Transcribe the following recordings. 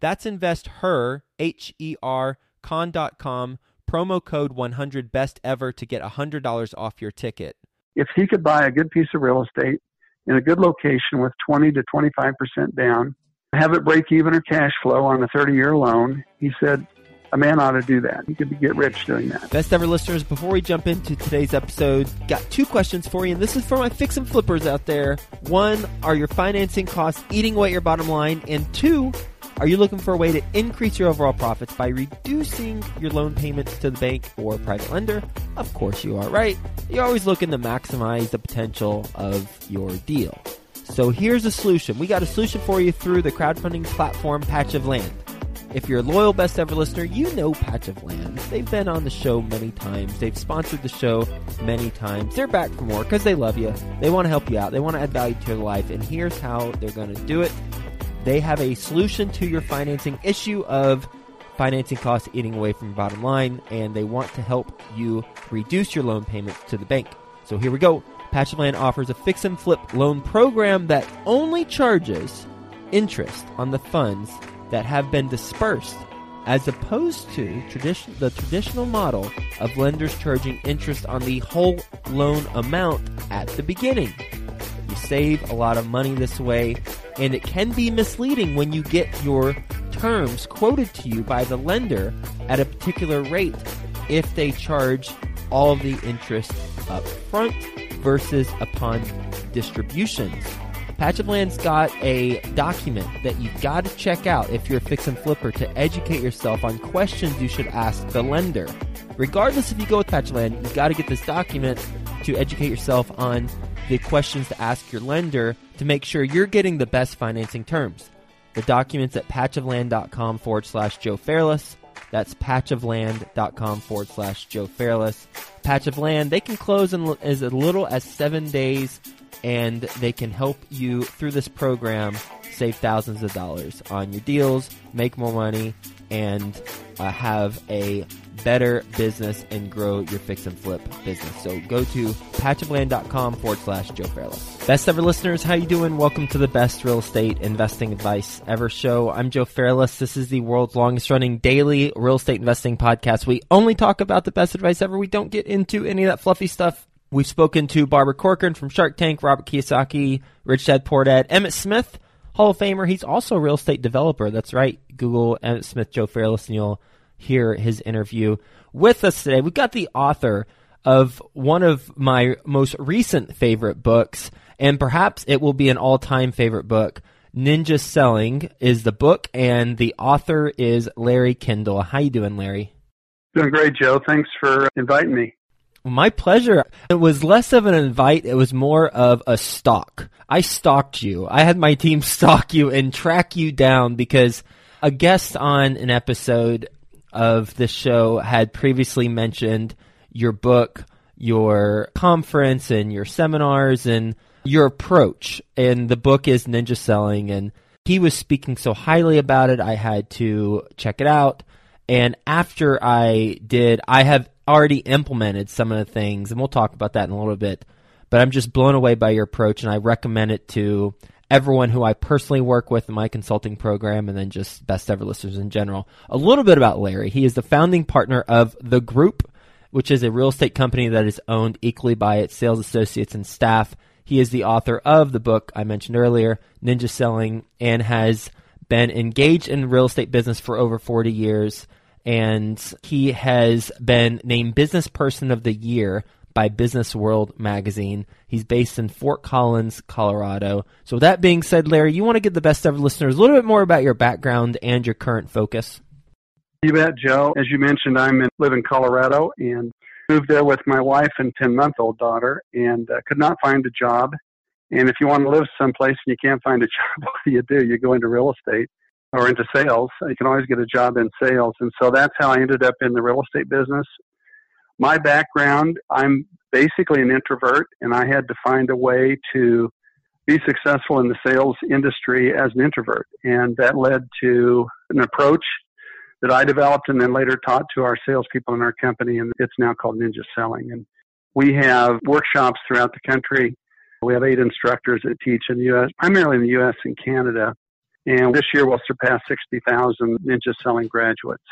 That's investher, H E R, con.com promo code 100 best ever to get $100 off your ticket. If he could buy a good piece of real estate in a good location with 20 to 25% down, have it break even or cash flow on a 30 year loan, he said, a man ought to do that. He could get rich doing that. Best ever listeners, before we jump into today's episode, got two questions for you, and this is for my fix and flippers out there. One, are your financing costs eating away your bottom line? And two, are you looking for a way to increase your overall profits by reducing your loan payments to the bank or private lender? Of course you are, right? You're always looking to maximize the potential of your deal. So here's a solution. We got a solution for you through the crowdfunding platform Patch of Land. If you're a loyal best ever listener, you know Patch of Land. They've been on the show many times. They've sponsored the show many times. They're back for more because they love you. They want to help you out. They want to add value to your life. And here's how they're going to do it. They have a solution to your financing issue of financing costs eating away from your bottom line, and they want to help you reduce your loan payments to the bank. So here we go. Patch of Land offers a fix and flip loan program that only charges interest on the funds that have been dispersed, as opposed to tradition, the traditional model of lenders charging interest on the whole loan amount at the beginning. Save a lot of money this way, and it can be misleading when you get your terms quoted to you by the lender at a particular rate if they charge all of the interest up front versus upon distributions. Patch of Land's got a document that you've got to check out if you're a fix and flipper to educate yourself on questions you should ask the lender. Regardless if you go with Patch of Land, you've got to get this document to educate yourself on the questions to ask your lender to make sure you're getting the best financing terms. The documents at patchofland.com forward slash Joe Fairless. That's patchofland.com forward slash Joe Fairless. Patch of Land, they can close in as little as seven days and they can help you through this program save thousands of dollars on your deals, make more money, and uh, have a better business and grow your fix and flip business. So go to patchofland.com forward slash Joe Fairless. Best ever listeners, how you doing? Welcome to the best real estate investing advice ever show. I'm Joe Fairless. This is the world's longest running daily real estate investing podcast. We only talk about the best advice ever. We don't get into any of that fluffy stuff. We've spoken to Barbara Corcoran from Shark Tank, Robert Kiyosaki, Rich Dad Poor Dad, Emmitt Smith, Hall of Famer. He's also a real estate developer. That's right. Google Emmitt Smith, Joe Fairless, and you'll hear his interview with us today. We've got the author of one of my most recent favorite books, and perhaps it will be an all time favorite book. Ninja Selling is the book, and the author is Larry Kendall. How you doing, Larry? Doing great, Joe. Thanks for inviting me. My pleasure. It was less of an invite, it was more of a stalk. I stalked you. I had my team stalk you and track you down because a guest on an episode of the show had previously mentioned your book, your conference, and your seminars, and your approach. And the book is Ninja Selling. And he was speaking so highly about it, I had to check it out. And after I did, I have already implemented some of the things, and we'll talk about that in a little bit. But I'm just blown away by your approach, and I recommend it to everyone who I personally work with in my consulting program, and then just best ever listeners in general. A little bit about Larry. He is the founding partner of The Group, which is a real estate company that is owned equally by its sales associates and staff. He is the author of the book I mentioned earlier, Ninja Selling, and has been engaged in real estate business for over 40 years and he has been named Business Person of the Year by Business World magazine. He's based in Fort Collins, Colorado. So, with that being said, Larry, you want to give the best ever listeners a little bit more about your background and your current focus? You bet, Joe. As you mentioned, I'm in, live in Colorado and moved there with my wife and 10 month old daughter and uh, could not find a job. And if you want to live someplace and you can't find a job, what do you do? You go into real estate or into sales. You can always get a job in sales. And so that's how I ended up in the real estate business my background, I'm basically an introvert, and I had to find a way to be successful in the sales industry as an introvert. And that led to an approach that I developed and then later taught to our salespeople in our company, and it's now called Ninja Selling. And we have workshops throughout the country. We have eight instructors that teach in the U.S., primarily in the U.S. and Canada. And this year we'll surpass 60,000 Ninja Selling graduates.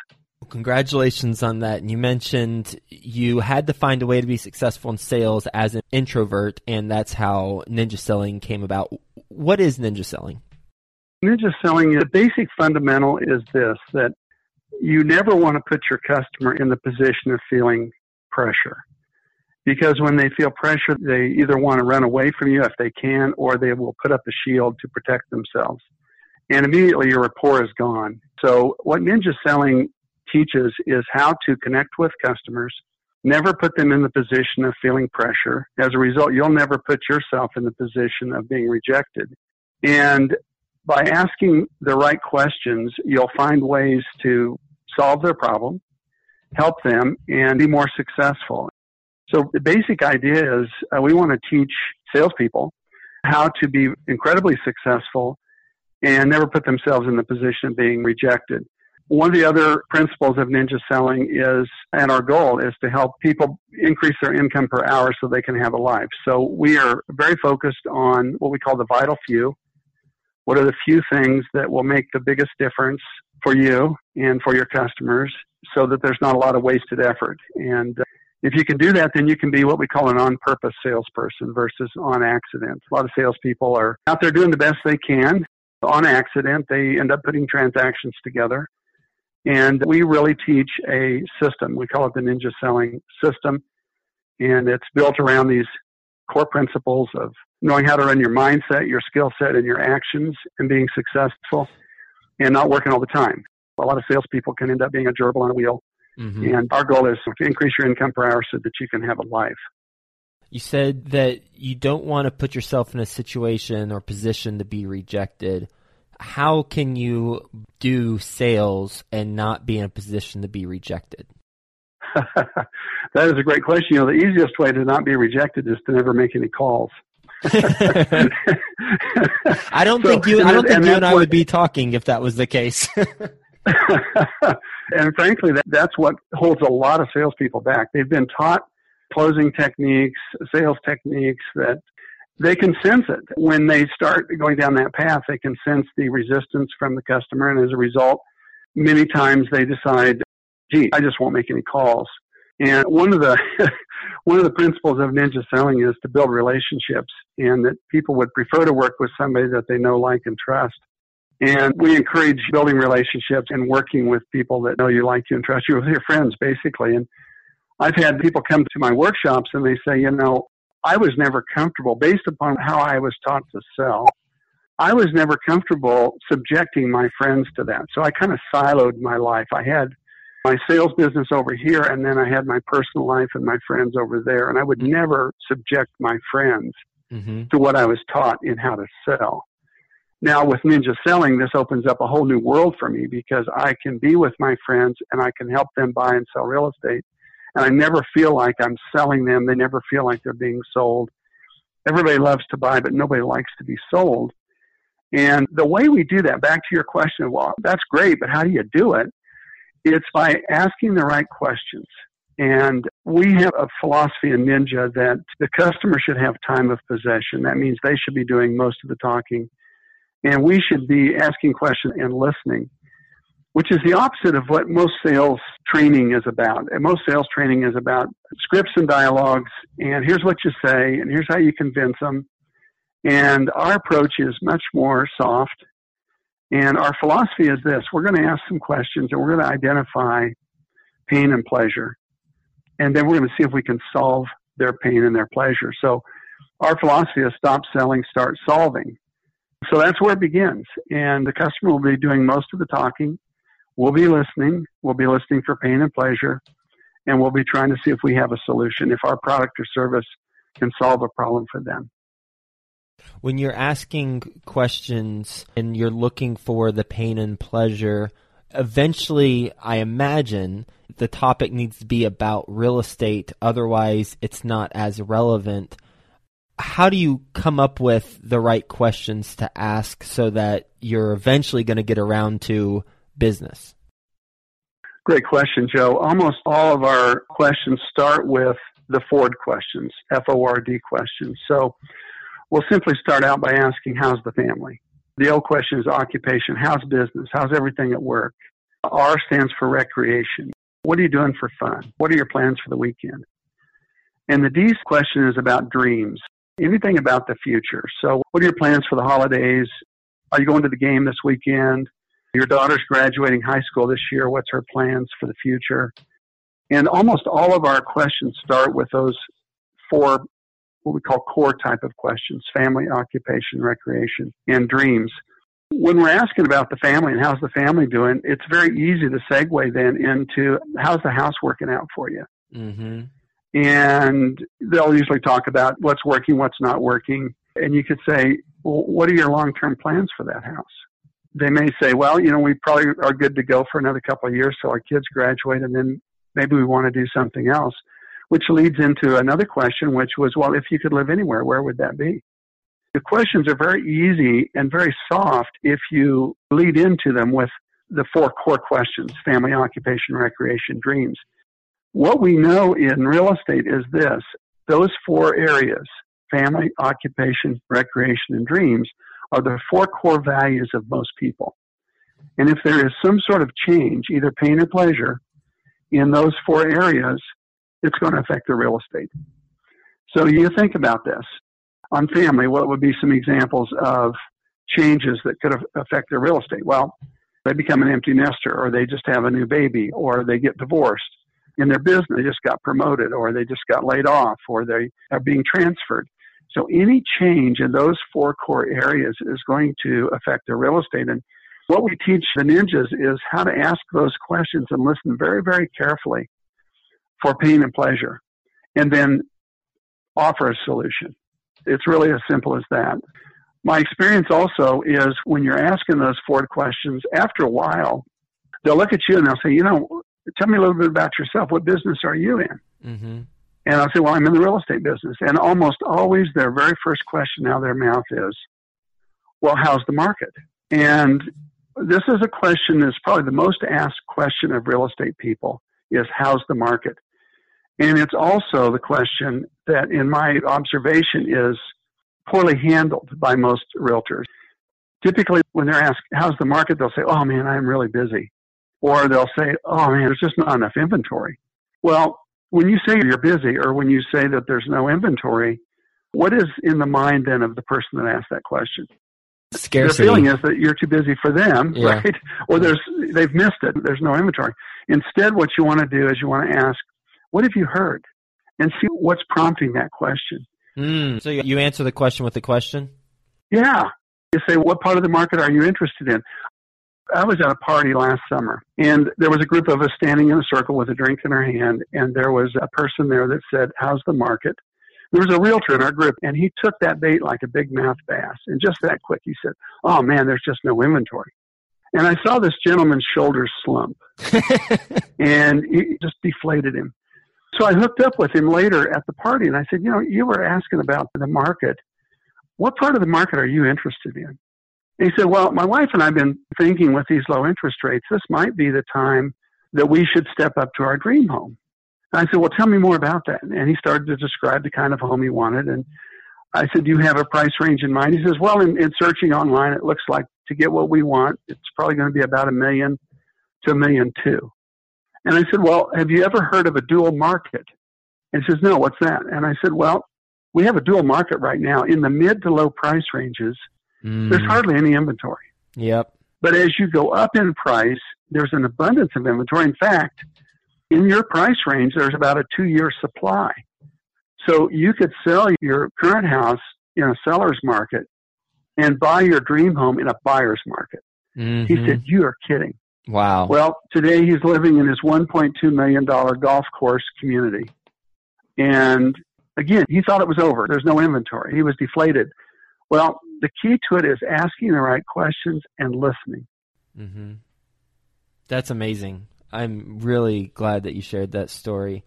Congratulations on that. And you mentioned you had to find a way to be successful in sales as an introvert, and that's how ninja selling came about. What is ninja selling? Ninja selling, the basic fundamental is this that you never want to put your customer in the position of feeling pressure. Because when they feel pressure, they either want to run away from you if they can, or they will put up a shield to protect themselves. And immediately your rapport is gone. So, what ninja selling teaches is how to connect with customers, never put them in the position of feeling pressure. As a result, you'll never put yourself in the position of being rejected. And by asking the right questions, you'll find ways to solve their problem, help them, and be more successful. So the basic idea is uh, we want to teach salespeople how to be incredibly successful and never put themselves in the position of being rejected. One of the other principles of ninja selling is, and our goal is to help people increase their income per hour so they can have a life. So we are very focused on what we call the vital few. What are the few things that will make the biggest difference for you and for your customers so that there's not a lot of wasted effort? And uh, if you can do that, then you can be what we call an on purpose salesperson versus on accident. A lot of salespeople are out there doing the best they can. On accident, they end up putting transactions together and we really teach a system. We call it the Ninja Selling System. And it's built around these core principles of knowing how to run your mindset, your skill set, and your actions and being successful and not working all the time. A lot of salespeople can end up being a gerbil on a wheel. Mm-hmm. And our goal is to increase your income per hour so that you can have a life. You said that you don't want to put yourself in a situation or position to be rejected how can you do sales and not be in a position to be rejected? that is a great question. You know, the easiest way to not be rejected is to never make any calls. I don't so, think you. I don't think and you and I what, would be talking if that was the case. and frankly, that, that's what holds a lot of salespeople back. They've been taught closing techniques, sales techniques that they can sense it when they start going down that path. They can sense the resistance from the customer, and as a result, many times they decide, "Gee, I just won't make any calls." And one of the one of the principles of ninja selling is to build relationships, and that people would prefer to work with somebody that they know, like, and trust. And we encourage building relationships and working with people that know you, like you, and trust you with your friends, basically. And I've had people come to my workshops and they say, you know, I was never comfortable based upon how I was taught to sell. I was never comfortable subjecting my friends to that. So I kind of siloed my life. I had my sales business over here, and then I had my personal life and my friends over there. And I would never subject my friends mm-hmm. to what I was taught in how to sell. Now, with ninja selling, this opens up a whole new world for me because I can be with my friends and I can help them buy and sell real estate and I never feel like I'm selling them. They never feel like they're being sold. Everybody loves to buy, but nobody likes to be sold. And the way we do that, back to your question, well, that's great, but how do you do it? It's by asking the right questions. And we have a philosophy in Ninja that the customer should have time of possession. That means they should be doing most of the talking. And we should be asking questions and listening which is the opposite of what most sales training is about. And most sales training is about scripts and dialogues, and here's what you say, and here's how you convince them. And our approach is much more soft And our philosophy is this we're going to ask some questions and we're going to identify pain and pleasure. And then we're going to see if we can solve their pain and their pleasure. So our philosophy is stop selling, start solving. So that's where it begins. And the customer will be doing most of the talking. We'll be listening. We'll be listening for pain and pleasure. And we'll be trying to see if we have a solution, if our product or service can solve a problem for them. When you're asking questions and you're looking for the pain and pleasure, eventually, I imagine the topic needs to be about real estate. Otherwise, it's not as relevant. How do you come up with the right questions to ask so that you're eventually going to get around to business? Great question, Joe. Almost all of our questions start with the Ford questions, F O R D questions. So we'll simply start out by asking, How's the family? The L question is occupation. How's business? How's everything at work? R stands for recreation. What are you doing for fun? What are your plans for the weekend? And the D question is about dreams. Anything about the future. So, what are your plans for the holidays? Are you going to the game this weekend? Your daughter's graduating high school this year. What's her plans for the future? And almost all of our questions start with those four, what we call core type of questions family, occupation, recreation, and dreams. When we're asking about the family and how's the family doing, it's very easy to segue then into how's the house working out for you? Mm-hmm. And they'll usually talk about what's working, what's not working. And you could say, well, what are your long term plans for that house? They may say, well, you know, we probably are good to go for another couple of years till our kids graduate, and then maybe we want to do something else. Which leads into another question, which was, well, if you could live anywhere, where would that be? The questions are very easy and very soft if you lead into them with the four core questions family, occupation, recreation, dreams. What we know in real estate is this those four areas family, occupation, recreation, and dreams are the four core values of most people. And if there is some sort of change, either pain or pleasure, in those four areas, it's going to affect the real estate. So you think about this. On family, what would be some examples of changes that could affect their real estate? Well, they become an empty nester, or they just have a new baby, or they get divorced. In their business, they just got promoted, or they just got laid off, or they are being transferred. So any change in those four core areas is going to affect their real estate. And what we teach the ninjas is how to ask those questions and listen very, very carefully for pain and pleasure, and then offer a solution. It's really as simple as that. My experience also is when you're asking those four questions, after a while, they'll look at you and they'll say, you know, tell me a little bit about yourself. What business are you in? Mm-hmm. And I'll say, well, I'm in the real estate business. And almost always their very first question out of their mouth is, well, how's the market? And this is a question that's probably the most asked question of real estate people is how's the market? And it's also the question that in my observation is poorly handled by most realtors. Typically when they're asked how's the market, they'll say, Oh man, I'm really busy. Or they'll say, Oh man, there's just not enough inventory. Well, when you say you're busy or when you say that there's no inventory, what is in the mind then of the person that asked that question? Scarcity. Their feeling is that you're too busy for them, yeah. right? Or there's they've missed it. There's no inventory. Instead, what you want to do is you want to ask, "What have you heard?" and see what's prompting that question. Mm, so you answer the question with the question. Yeah. You say, "What part of the market are you interested in?" I was at a party last summer, and there was a group of us standing in a circle with a drink in our hand, and there was a person there that said, "How's the market?" There was a realtor in our group, and he took that bait like a big mouth bass. And just that quick, he said, "Oh man, there's just no inventory." And I saw this gentleman's shoulders slump, and he just deflated him. So I hooked up with him later at the party, and I said, "You know, you were asking about the market. What part of the market are you interested in?" He said, Well, my wife and I have been thinking with these low interest rates, this might be the time that we should step up to our dream home. And I said, Well, tell me more about that. And he started to describe the kind of home he wanted. And I said, Do you have a price range in mind? He says, Well, in, in searching online, it looks like to get what we want, it's probably going to be about a million to a million two. And I said, Well, have you ever heard of a dual market? And he says, No, what's that? And I said, Well, we have a dual market right now in the mid to low price ranges Mm. There's hardly any inventory. Yep. But as you go up in price, there's an abundance of inventory. In fact, in your price range, there's about a two year supply. So you could sell your current house in a seller's market and buy your dream home in a buyer's market. Mm-hmm. He said, You are kidding. Wow. Well, today he's living in his $1.2 million golf course community. And again, he thought it was over. There's no inventory. He was deflated. Well, the key to it is asking the right questions and listening. Mm-hmm. That's amazing. I'm really glad that you shared that story.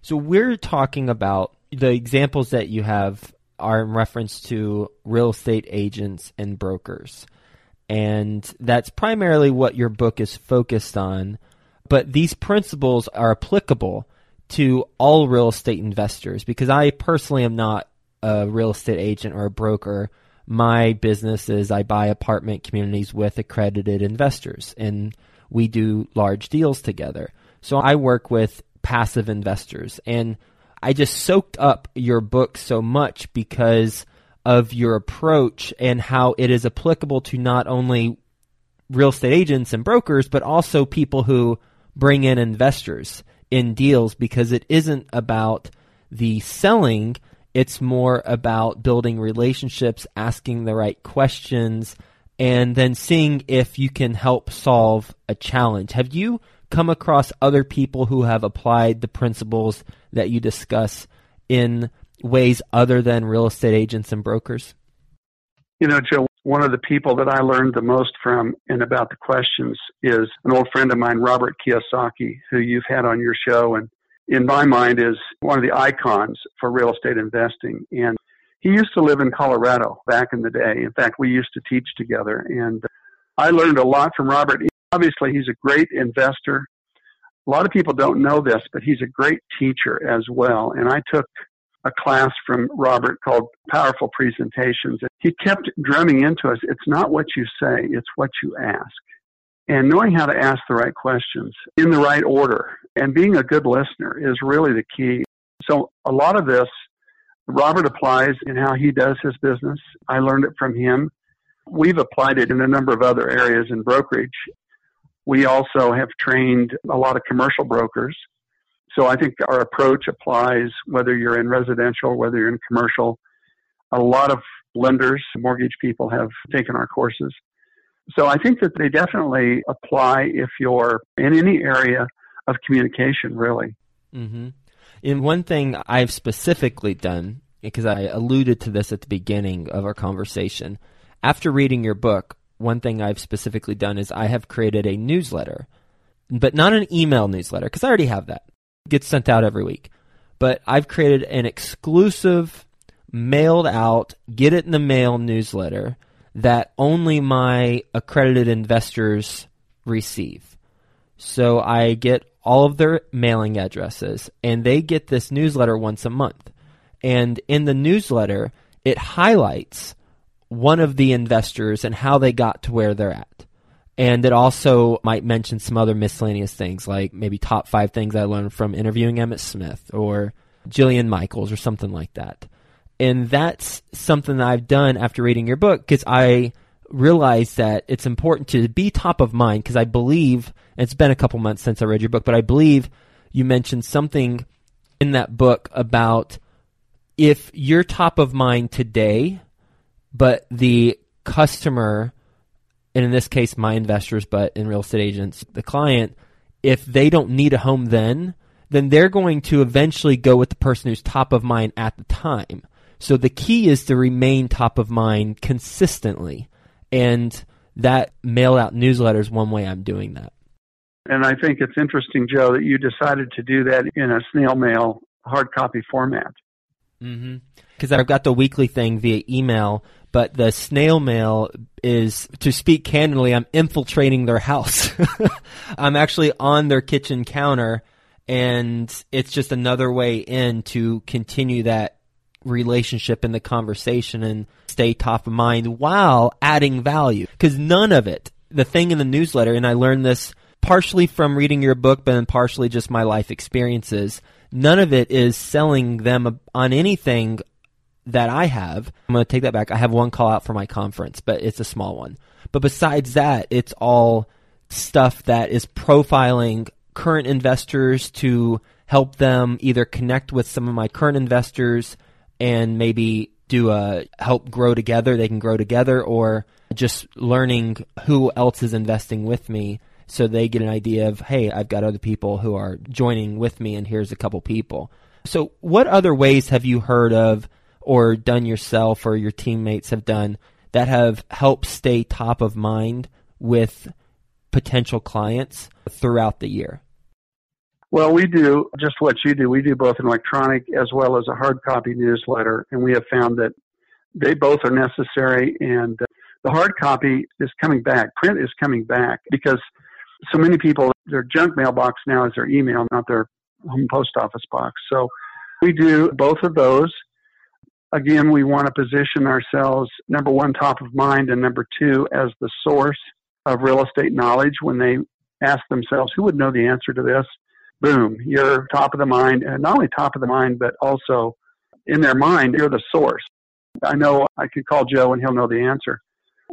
So we're talking about the examples that you have are in reference to real estate agents and brokers. And that's primarily what your book is focused on. But these principles are applicable to all real estate investors because I personally am not a real estate agent or a broker. My business is I buy apartment communities with accredited investors and we do large deals together. So I work with passive investors and I just soaked up your book so much because of your approach and how it is applicable to not only real estate agents and brokers, but also people who bring in investors in deals because it isn't about the selling. It's more about building relationships, asking the right questions, and then seeing if you can help solve a challenge. Have you come across other people who have applied the principles that you discuss in ways other than real estate agents and brokers? You know, Joe, one of the people that I learned the most from and about the questions is an old friend of mine, Robert Kiyosaki, who you've had on your show and in my mind is one of the icons for real estate investing. And he used to live in Colorado back in the day. In fact, we used to teach together and I learned a lot from Robert. Obviously, he's a great investor. A lot of people don't know this, but he's a great teacher as well. And I took a class from Robert called Powerful Presentations. He kept drumming into us it's not what you say, it's what you ask. And knowing how to ask the right questions in the right order and being a good listener is really the key. So, a lot of this, Robert applies in how he does his business. I learned it from him. We've applied it in a number of other areas in brokerage. We also have trained a lot of commercial brokers so I think our approach applies whether you're in residential, whether you're in commercial. A lot of lenders, mortgage people have taken our courses. So I think that they definitely apply if you're in any area of communication, really. Mm-hmm. And one thing I've specifically done, because I alluded to this at the beginning of our conversation, after reading your book, one thing I've specifically done is I have created a newsletter, but not an email newsletter, because I already have that gets sent out every week. But I've created an exclusive mailed out, get it in the mail newsletter that only my accredited investors receive. So I get all of their mailing addresses and they get this newsletter once a month. And in the newsletter, it highlights one of the investors and how they got to where they're at. And it also might mention some other miscellaneous things, like maybe top five things I learned from interviewing Emmitt Smith or Jillian Michaels or something like that. And that's something that I've done after reading your book because I realized that it's important to be top of mind because I believe, it's been a couple months since I read your book, but I believe you mentioned something in that book about if you're top of mind today, but the customer and in this case, my investors, but in real estate agents, the client, if they don't need a home then, then they're going to eventually go with the person who's top of mind at the time. So the key is to remain top of mind consistently. And that mail out newsletter is one way I'm doing that. And I think it's interesting, Joe, that you decided to do that in a snail mail hard copy format. Because mm-hmm. I've got the weekly thing via email, but the snail mail is, to speak candidly, I'm infiltrating their house. I'm actually on their kitchen counter, and it's just another way in to continue that relationship in the conversation and stay top of mind while adding value. Because none of it, the thing in the newsletter, and I learned this partially from reading your book, but then partially just my life experiences, none of it is selling them on anything that I have, I'm going to take that back. I have one call out for my conference, but it's a small one. But besides that, it's all stuff that is profiling current investors to help them either connect with some of my current investors and maybe do a help grow together. They can grow together or just learning who else is investing with me so they get an idea of, hey, I've got other people who are joining with me and here's a couple people. So what other ways have you heard of or done yourself or your teammates have done that have helped stay top of mind with potential clients throughout the year? Well, we do just what you do. We do both an electronic as well as a hard copy newsletter, and we have found that they both are necessary. And uh, the hard copy is coming back. Print is coming back because so many people, their junk mailbox now is their email, not their home post office box. So we do both of those. Again, we want to position ourselves, number one, top of mind, and number two, as the source of real estate knowledge when they ask themselves, who would know the answer to this? Boom, you're top of the mind, and not only top of the mind, but also in their mind, you're the source. I know I could call Joe and he'll know the answer.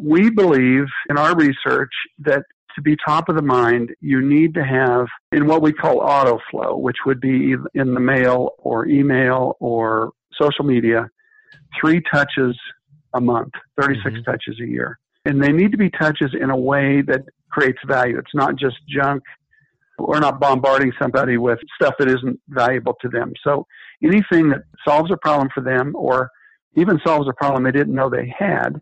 We believe in our research that to be top of the mind, you need to have in what we call auto flow, which would be in the mail or email or social media, three touches a month, 36 mm-hmm. touches a year. And they need to be touches in a way that creates value. It's not just junk we're not bombarding somebody with stuff that isn't valuable to them. So anything that solves a problem for them or even solves a problem they didn't know they had.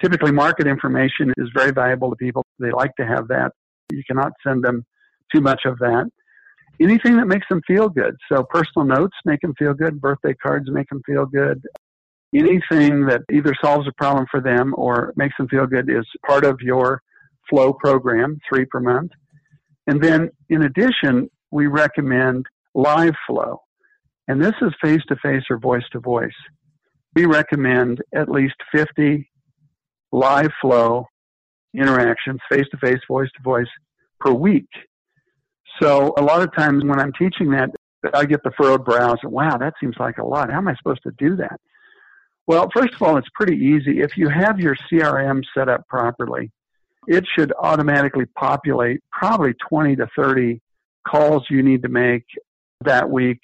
Typically, market information is very valuable to people. They like to have that. You cannot send them too much of that. Anything that makes them feel good. So, personal notes make them feel good, birthday cards make them feel good. Anything that either solves a problem for them or makes them feel good is part of your flow program, three per month. And then in addition, we recommend live flow. And this is face to face or voice to voice. We recommend at least 50 live flow interactions, face to face, voice to voice per week. So a lot of times when I'm teaching that, I get the furrowed brows and wow, that seems like a lot. How am I supposed to do that? Well, first of all, it's pretty easy. If you have your CRM set up properly, it should automatically populate probably 20 to 30 calls you need to make that week.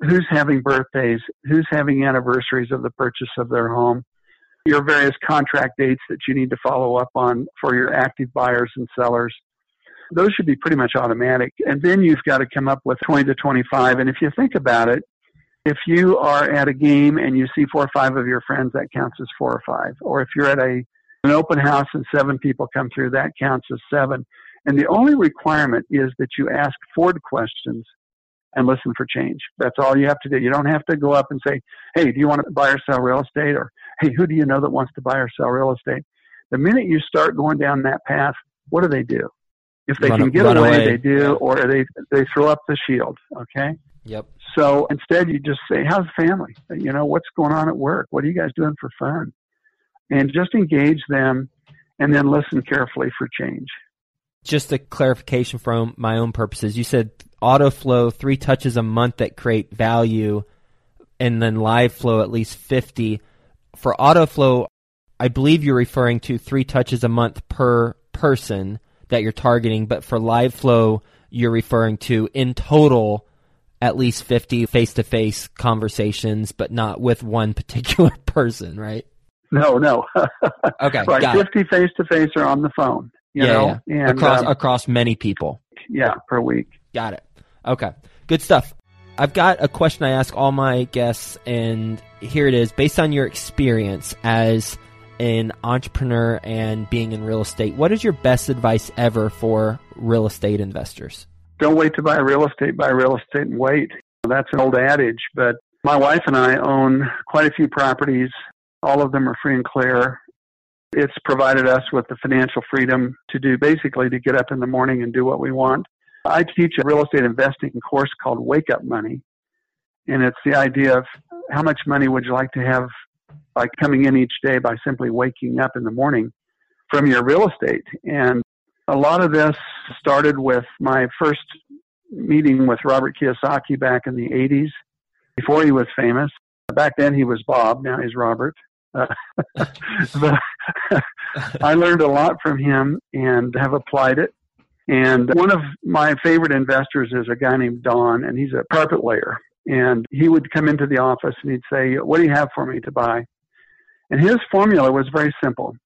Who's having birthdays? Who's having anniversaries of the purchase of their home? Your various contract dates that you need to follow up on for your active buyers and sellers. Those should be pretty much automatic. And then you've got to come up with 20 to 25. And if you think about it, if you are at a game and you see four or five of your friends, that counts as four or five. Or if you're at a an open house and seven people come through, that counts as seven. And the only requirement is that you ask Ford questions and listen for change. That's all you have to do. You don't have to go up and say, hey, do you want to buy or sell real estate? Or, hey, who do you know that wants to buy or sell real estate? The minute you start going down that path, what do they do? If they run, can get away, away, they do, or they they throw up the shield. Okay. Yep. So instead, you just say, "How's the family? You know, what's going on at work? What are you guys doing for fun? And just engage them and then listen carefully for change. Just a clarification from my own purposes. You said auto flow, three touches a month that create value, and then live flow at least 50. For auto flow, I believe you're referring to three touches a month per person that you're targeting, but for live flow, you're referring to in total at least 50 face to face conversations, but not with one particular person, right? No, no. okay, right. Fifty face to face or on the phone. You yeah, know, yeah. And, across um, across many people. Yeah, per week. Got it. Okay, good stuff. I've got a question I ask all my guests, and here it is. Based on your experience as an entrepreneur and being in real estate, what is your best advice ever for real estate investors? Don't wait to buy real estate. Buy real estate and wait. That's an old adage, but my wife and I own quite a few properties all of them are free and clear. It's provided us with the financial freedom to do basically to get up in the morning and do what we want. I teach a real estate investing course called Wake Up Money. And it's the idea of how much money would you like to have by coming in each day by simply waking up in the morning from your real estate. And a lot of this started with my first meeting with Robert Kiyosaki back in the 80s before he was famous. Back then he was Bob, now he's Robert. Uh, but I learned a lot from him and have applied it. And one of my favorite investors is a guy named Don, and he's a carpet layer. And he would come into the office and he'd say, What do you have for me to buy? And his formula was very simple.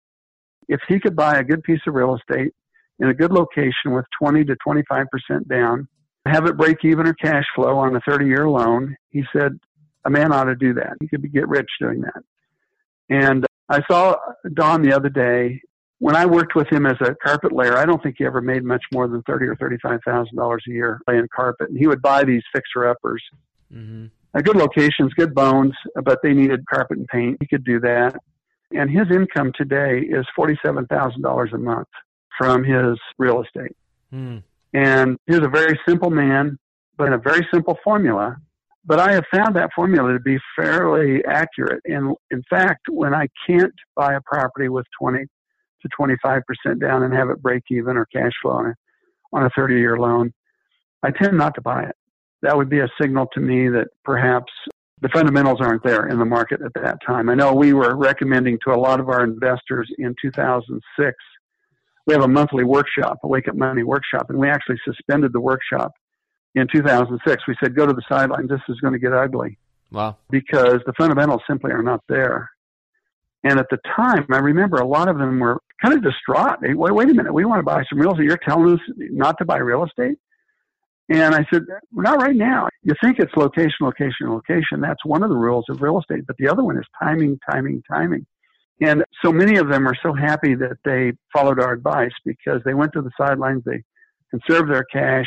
If he could buy a good piece of real estate in a good location with 20 to 25% down, have it break even or cash flow on a 30 year loan, he said, a man ought to do that. He could get rich doing that. And I saw Don the other day. When I worked with him as a carpet layer, I don't think he ever made much more than thirty or thirty-five thousand dollars a year laying carpet. And he would buy these fixer-uppers, mm-hmm. good locations, good bones, but they needed carpet and paint. He could do that, and his income today is forty-seven thousand dollars a month from his real estate. Mm. And he's a very simple man, but in a very simple formula but I have found that formula to be fairly accurate. And in fact, when I can't buy a property with 20 to 25% down and have it break even or cash flow on a, on a 30 year loan, I tend not to buy it. That would be a signal to me that perhaps the fundamentals aren't there in the market at that time. I know we were recommending to a lot of our investors in 2006. We have a monthly workshop, a wake up money workshop, and we actually suspended the workshop in 2006. We said, go to the sidelines. This is going to get ugly. Wow. Because the fundamentals simply are not there. And at the time, I remember a lot of them were kind of distraught. They, wait, wait a minute, we want to buy some real estate. You're telling us not to buy real estate? And I said, not right now. You think it's location, location, location. That's one of the rules of real estate. But the other one is timing, timing, timing. And so many of them are so happy that they followed our advice because they went to the sidelines, they conserved their cash,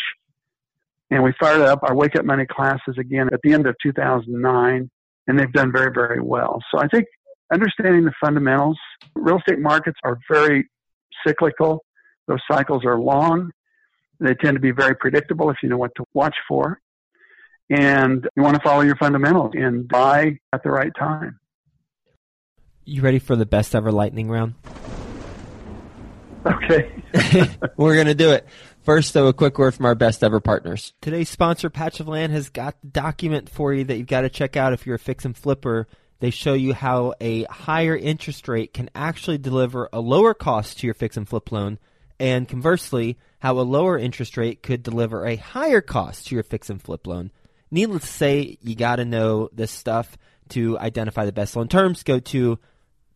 and we fired up our Wake Up Money classes again at the end of 2009, and they've done very, very well. So I think understanding the fundamentals, real estate markets are very cyclical. Those cycles are long. They tend to be very predictable if you know what to watch for. And you want to follow your fundamentals and buy at the right time. You ready for the best ever lightning round? Okay. We're going to do it. First, though, a quick word from our best ever partners. Today's sponsor, Patch of Land, has got the document for you that you've got to check out if you're a fix and flipper. They show you how a higher interest rate can actually deliver a lower cost to your fix and flip loan, and conversely, how a lower interest rate could deliver a higher cost to your fix and flip loan. Needless to say, you got to know this stuff to identify the best loan terms. Go to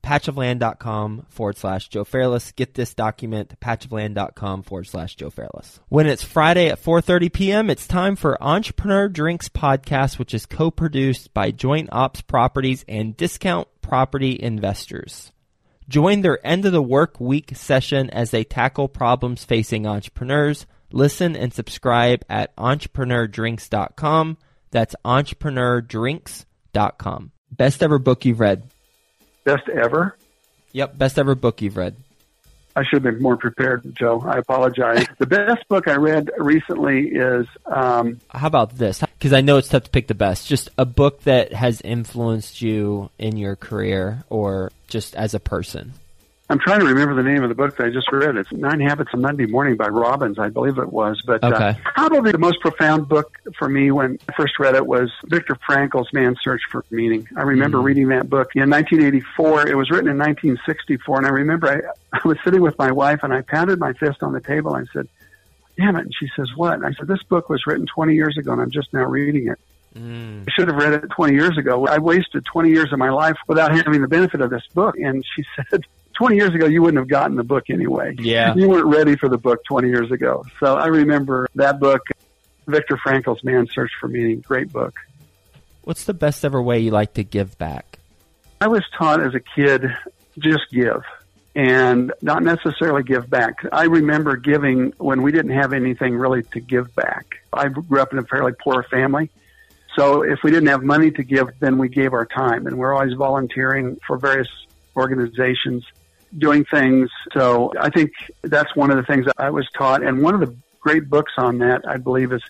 patchofland.com forward slash Joe Fairless. Get this document, patchofland.com forward slash Joe Fairless. When it's Friday at 4.30 p.m., it's time for Entrepreneur Drinks Podcast, which is co-produced by Joint Ops Properties and Discount Property Investors. Join their end of the work week session as they tackle problems facing entrepreneurs. Listen and subscribe at entrepreneurdrinks.com. That's entrepreneurdrinks.com. Best ever book you've read. Best ever? Yep, best ever book you've read. I should have been more prepared, Joe. I apologize. the best book I read recently is. Um, How about this? Because I know it's tough to pick the best. Just a book that has influenced you in your career or just as a person. I'm trying to remember the name of the book that I just read. It's Nine Habits of Monday Morning by Robbins, I believe it was. But uh, okay. uh, probably the most profound book for me when I first read it was Viktor Frankl's Man's Search for Meaning. I remember mm. reading that book in 1984. It was written in 1964, and I remember I, I was sitting with my wife and I pounded my fist on the table and I said, "Damn it!" And she says, "What?" And I said, "This book was written 20 years ago, and I'm just now reading it." Mm. I should have read it 20 years ago. I wasted 20 years of my life without having the benefit of this book. And she said, 20 years ago, you wouldn't have gotten the book anyway. Yeah. You weren't ready for the book 20 years ago. So I remember that book, Viktor Frankl's Man's Search for Meaning. Great book. What's the best ever way you like to give back? I was taught as a kid, just give and not necessarily give back. I remember giving when we didn't have anything really to give back. I grew up in a fairly poor family. So if we didn't have money to give, then we gave our time. And we're always volunteering for various organizations doing things. So I think that's one of the things that I was taught. And one of the great books on that, I believe, is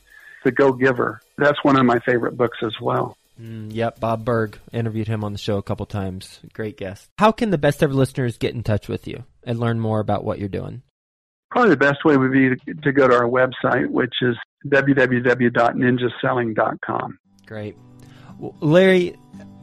The Go Giver. That's one of my favorite books as well. Mm, yep, Bob Burg interviewed him on the show a couple times. Great guest. How can the best ever listeners get in touch with you and learn more about what you're doing? Probably the best way would be to, to go to our website, which is www.ninjaselling.com. Great. Well, Larry,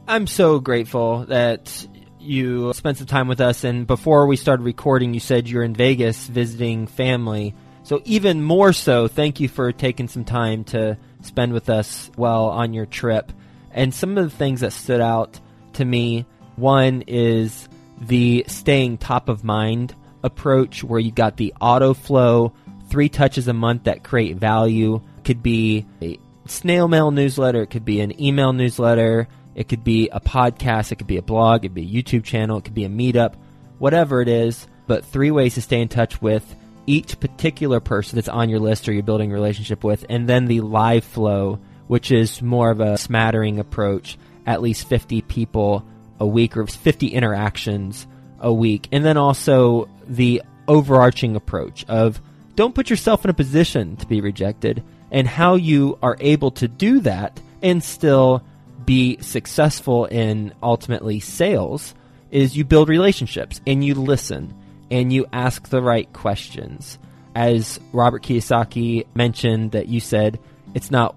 I'm so grateful that you spent some time with us. And before we started recording, you said you're in Vegas visiting family. So, even more so, thank you for taking some time to spend with us while on your trip. And some of the things that stood out to me one is the staying top of mind approach, where you got the auto flow, three touches a month that create value. Could be a snail mail newsletter, it could be an email newsletter, it could be a podcast, it could be a blog, it could be a YouTube channel, it could be a meetup, whatever it is. But three ways to stay in touch with each particular person that's on your list or you're building a relationship with, and then the live flow, which is more of a smattering approach, at least 50 people a week or 50 interactions a week. And then also the overarching approach of don't put yourself in a position to be rejected and how you are able to do that and still be successful in ultimately sales is you build relationships and you listen and you ask the right questions. As Robert Kiyosaki mentioned, that you said, it's not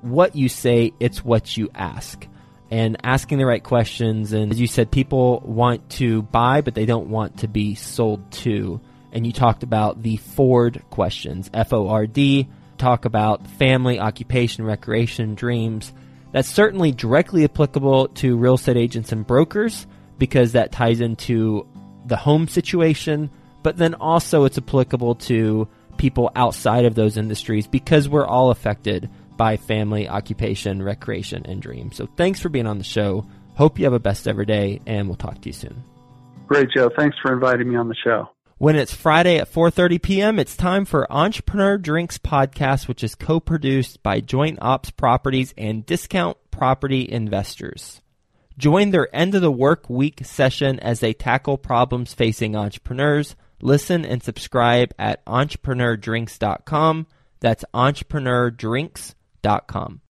what you say, it's what you ask. And asking the right questions. And as you said, people want to buy, but they don't want to be sold to. And you talked about the Ford questions F O R D, talk about family, occupation, recreation, dreams. That's certainly directly applicable to real estate agents and brokers because that ties into the home situation, but then also it's applicable to people outside of those industries because we're all affected by family, occupation, recreation, and dreams. So thanks for being on the show. Hope you have a best ever day, and we'll talk to you soon. Great, Joe. Thanks for inviting me on the show. When it's Friday at 4:30 p.m., it's time for Entrepreneur Drinks podcast, which is co-produced by Joint Ops Properties and Discount Property Investors. Join their end of the work week session as they tackle problems facing entrepreneurs. Listen and subscribe at entrepreneurdrinks.com. That's entrepreneurdrinks.com.